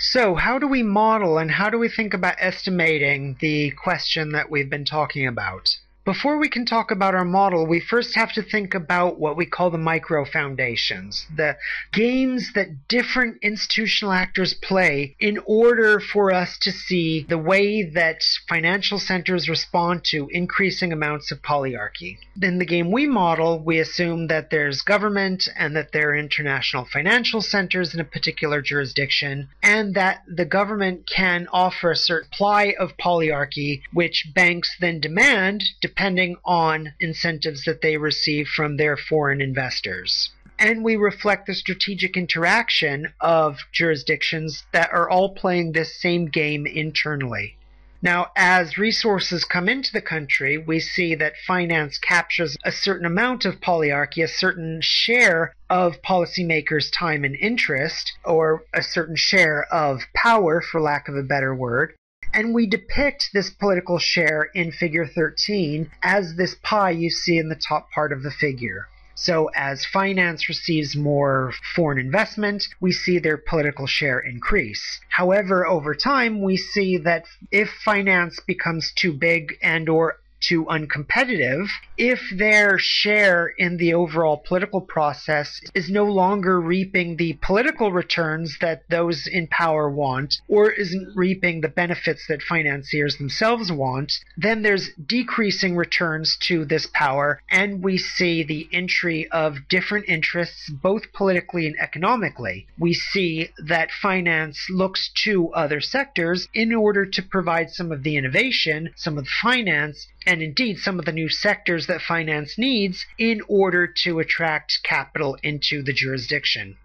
So, how do we model and how do we think about estimating the question that we've been talking about? Before we can talk about our model, we first have to think about what we call the micro foundations, the games that different institutional actors play in order for us to see the way that financial centers respond to increasing amounts of polyarchy. In the game we model, we assume that there's government and that there are international financial centers in a particular jurisdiction, and that the government can offer a certain supply of polyarchy, which banks then demand depending on incentives that they receive from their foreign investors. And we reflect the strategic interaction of jurisdictions that are all playing this same game internally. Now, as resources come into the country, we see that finance captures a certain amount of polyarchy, a certain share of policymakers' time and interest, or a certain share of power, for lack of a better word. And we depict this political share in figure 13 as this pie you see in the top part of the figure. So, as finance receives more foreign investment, we see their political share increase. However, over time, we see that if finance becomes too big and or too uncompetitive if their share in the overall political process is no longer reaping the political returns that those in power want or isn't reaping the benefits that financiers themselves want, then there's decreasing returns to this power, and we see the entry of different interests, both politically and economically. We see that finance looks to other sectors in order to provide some of the innovation, some of the finance, and indeed some of the new sectors that finance needs in order to attract capital into the jurisdiction.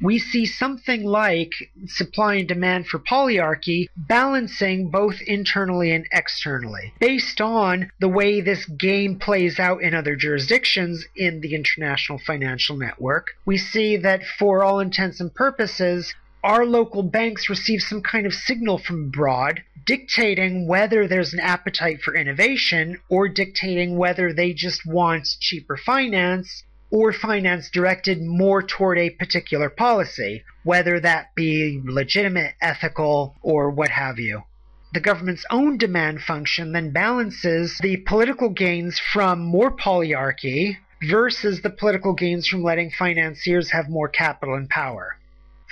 We see something like supply and demand for polyarchy balancing both internally and externally. Based on the way this game plays out in other jurisdictions in the international financial network, we see that for all intents and purposes, our local banks receive some kind of signal from abroad dictating whether there's an appetite for innovation or dictating whether they just want cheaper finance or finance directed more toward a particular policy, whether that be legitimate, ethical, or what have you. The government's own demand function then balances the political gains from more polyarchy versus the political gains from letting financiers have more capital and power.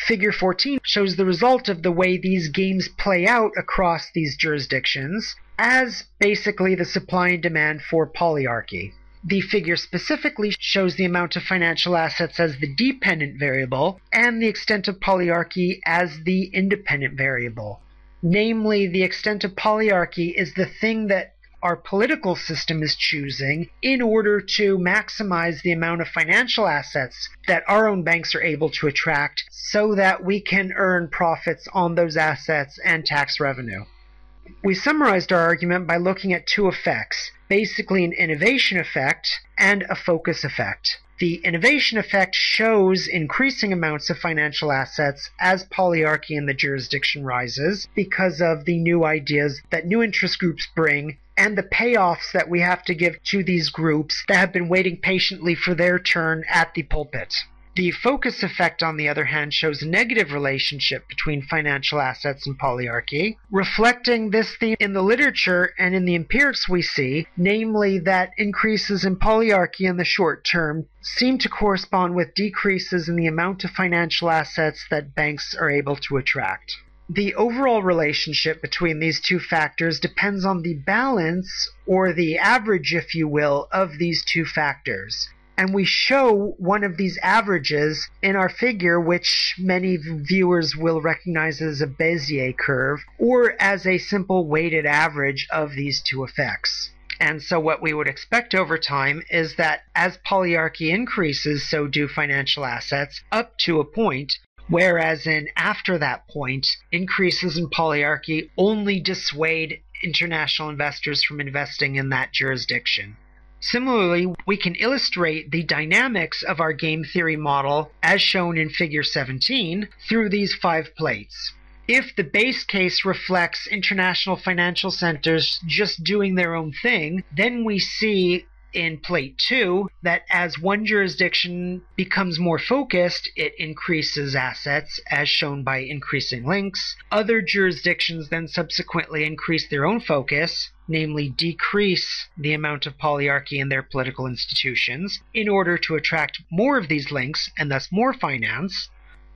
Figure 14 shows the result of the way these games play out across these jurisdictions as basically the supply and demand for polyarchy. The figure specifically shows the amount of financial assets as the dependent variable and the extent of polyarchy as the independent variable. Namely, the extent of polyarchy is the thing that our political system is choosing in order to maximize the amount of financial assets that our own banks are able to attract so that we can earn profits on those assets and tax revenue. We summarized our argument by looking at two effects basically, an innovation effect and a focus effect. The innovation effect shows increasing amounts of financial assets as polyarchy in the jurisdiction rises because of the new ideas that new interest groups bring and the payoffs that we have to give to these groups that have been waiting patiently for their turn at the pulpit. The focus effect, on the other hand, shows a negative relationship between financial assets and polyarchy, reflecting this theme in the literature and in the empirics we see, namely that increases in polyarchy in the short term seem to correspond with decreases in the amount of financial assets that banks are able to attract. The overall relationship between these two factors depends on the balance, or the average, if you will, of these two factors and we show one of these averages in our figure, which many viewers will recognize as a Bezier curve, or as a simple weighted average of these two effects. And so, what we would expect over time is that as polyarchy increases, so do financial assets up to a point, whereas in after that point, increases in polyarchy only dissuade international investors from investing in that jurisdiction. Similarly, we can illustrate the dynamics of our game theory model as shown in figure 17 through these five plates. If the base case reflects international financial centers just doing their own thing, then we see in plate 2 that as one jurisdiction becomes more focused, it increases assets as shown by increasing links. Other jurisdictions then subsequently increase their own focus, namely decrease the amount of polyarchy in their political institutions in order to attract more of these links and thus more finance.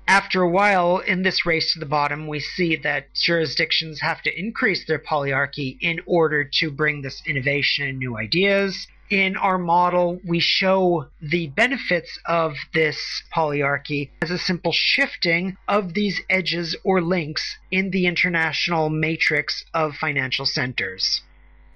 After a while, in this race to the bottom, we see that jurisdictions have to increase their polyarchy in order to bring this innovation and new ideas. In our model, we show the benefits of this polyarchy as a simple shifting of these edges or links in the international matrix of financial centers.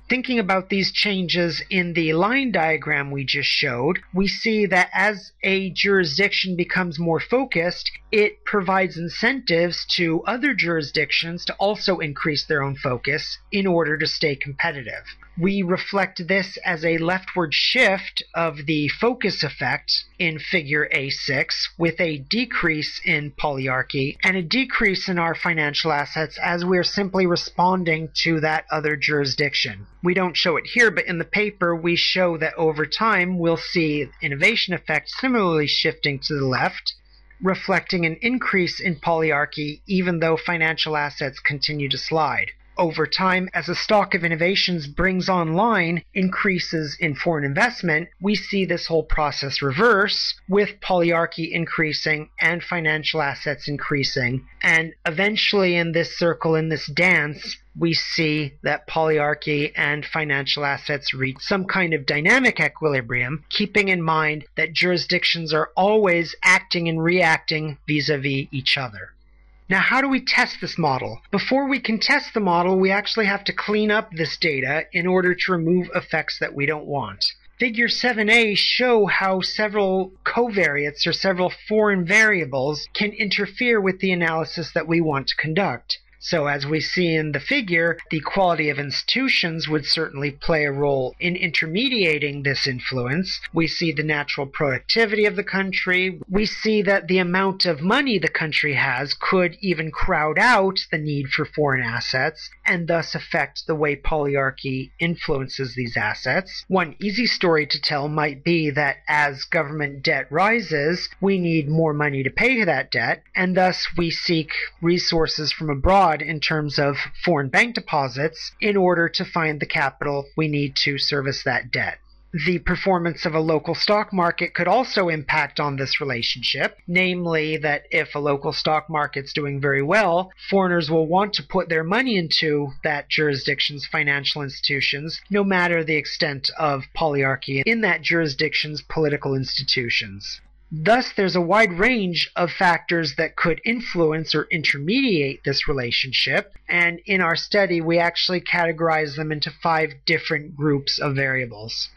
Thinking about these changes in the line diagram we just showed, we see that as a jurisdiction becomes more focused, it provides incentives to other jurisdictions to also increase their own focus in order to stay competitive we reflect this as a leftward shift of the focus effect in figure A6 with a decrease in polyarchy and a decrease in our financial assets as we're simply responding to that other jurisdiction. We don't show it here, but in the paper we show that over time we'll see innovation effects similarly shifting to the left reflecting an increase in polyarchy even though financial assets continue to slide over time, as a stock of innovations brings online increases in foreign investment, we see this whole process reverse with polyarchy increasing and financial assets increasing. And eventually, in this circle, in this dance, we see that polyarchy and financial assets reach some kind of dynamic equilibrium, keeping in mind that jurisdictions are always acting and reacting vis a vis each other. Now, how do we test this model? Before we can test the model, we actually have to clean up this data in order to remove effects that we don't want. Figure 7a show how several covariates or several foreign variables can interfere with the analysis that we want to conduct. So, as we see in the figure, the quality of institutions would certainly play a role in intermediating this influence. We see the natural productivity of the country. We see that the amount of money the country has could even crowd out the need for foreign assets and thus affect the way polyarchy influences these assets. One easy story to tell might be that as government debt rises, we need more money to pay that debt, and thus we seek resources from abroad in terms of foreign bank deposits in order to find the capital we need to service that debt. The performance of a local stock market could also impact on this relationship, namely that if a local stock market's doing very well, foreigners will want to put their money into that jurisdiction's financial institutions, no matter the extent of polyarchy in that jurisdiction's political institutions. Thus, there's a wide range of factors that could influence or intermediate this relationship, and in our study, we actually categorize them into five different groups of variables.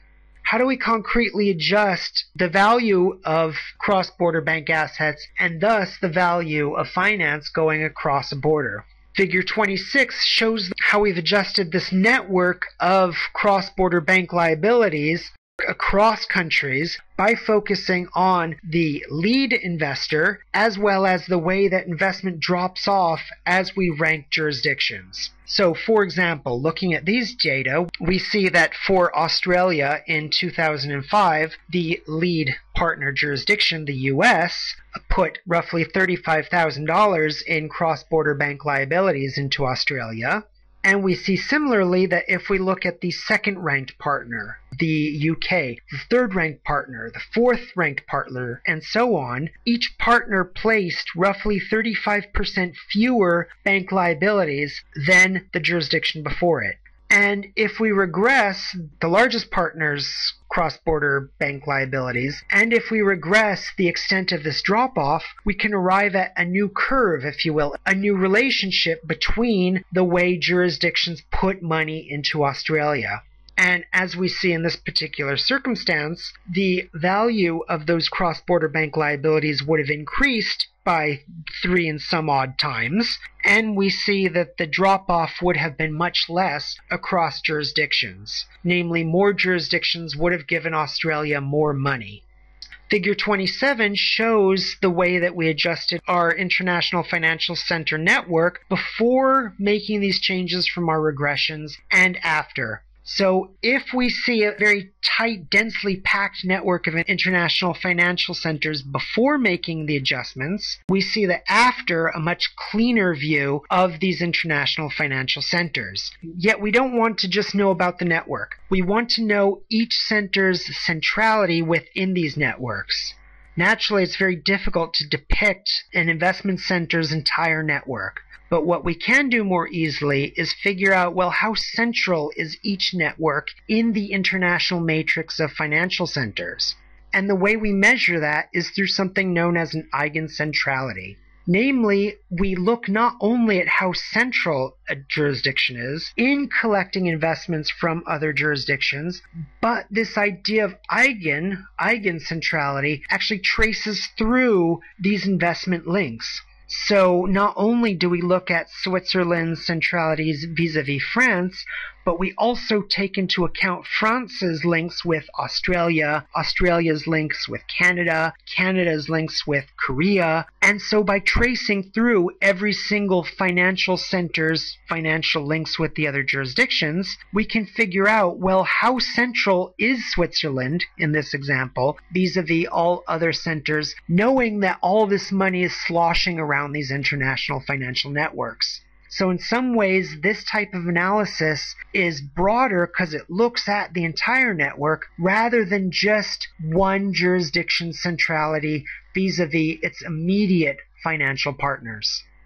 How do we concretely adjust the value of cross border bank assets and thus the value of finance going across a border? Figure 26 shows how we've adjusted this network of cross border bank liabilities across countries by focusing on the lead investor as well as the way that investment drops off as we rank jurisdictions. So, for example, looking at these data, we see that for Australia in 2005, the lead partner jurisdiction, the US, put roughly $35,000 in cross border bank liabilities into Australia. And we see similarly that if we look at the second ranked partner, the UK, the third ranked partner, the fourth ranked partner, and so on, each partner placed roughly 35% fewer bank liabilities than the jurisdiction before it. And if we regress the largest partner's cross border bank liabilities, and if we regress the extent of this drop off, we can arrive at a new curve, if you will, a new relationship between the way jurisdictions put money into Australia. And as we see in this particular circumstance, the value of those cross border bank liabilities would have increased by three and some odd times, and we see that the drop off would have been much less across jurisdictions. Namely, more jurisdictions would have given Australia more money. Figure 27 shows the way that we adjusted our International Financial Center network before making these changes from our regressions and after. So if we see a very tight, densely packed network of international financial centers before making the adjustments, we see that after a much cleaner view of these international financial centers. Yet we don't want to just know about the network. We want to know each center's centrality within these networks. Naturally, it's very difficult to depict an investment center's entire network. But what we can do more easily is figure out, well, how central is each network in the international matrix of financial centers? And the way we measure that is through something known as an eigencentrality. Namely, we look not only at how central a jurisdiction is in collecting investments from other jurisdictions, but this idea of eigen, eigencentrality, actually traces through these investment links. So not only do we look at Switzerland's centralities vis-a-vis France, but we also take into account France's links with Australia, Australia's links with Canada, Canada's links with Korea. And so by tracing through every single financial center's financial links with the other jurisdictions, we can figure out, well, how central is Switzerland in this example vis-a-vis all other centers, knowing that all this money is sloshing around these international financial networks. So in some ways, this type of analysis is broader because it looks at the entire network rather than just one jurisdiction centrality vis-a-vis its immediate financial partners.